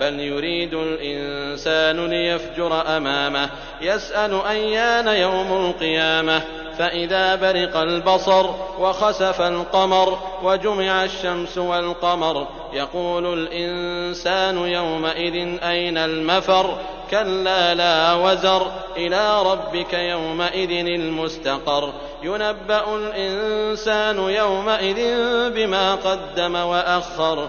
بل يريد الانسان ليفجر امامه يسال ايان يوم القيامه فإذا برق البصر وخسف القمر وجمع الشمس والقمر يقول الإنسان يومئذ أين المفر؟ كلا لا وزر إلى ربك يومئذ المستقر. ينبأ الإنسان يومئذ بما قدم وأخر.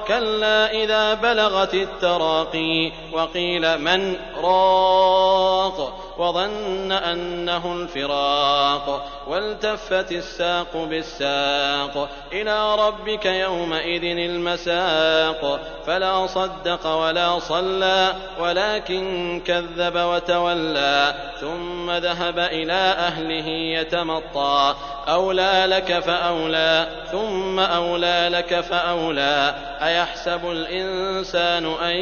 كلا إذا بلغت التراقي وقيل من راق وظن أنه الفراق والتفت الساق بالساق إلى ربك يومئذ المساق فلا صدق ولا صلى ولكن كذب وتولى ثم ذهب إلى أهله يتمطى أولى لك فأولى ثم أولى لك فأولى. أيحسب الإنسان أن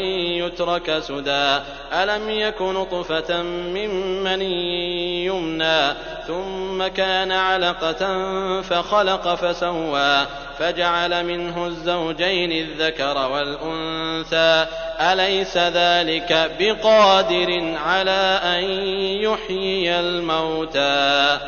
يترك سدى؟ ألم يك نطفة من مني يمنى؟ ثم كان علقة فخلق فسوى. فجعل منه الزوجين الذكر والأنثى. أليس ذلك بقادر على أن يحيي الموتى؟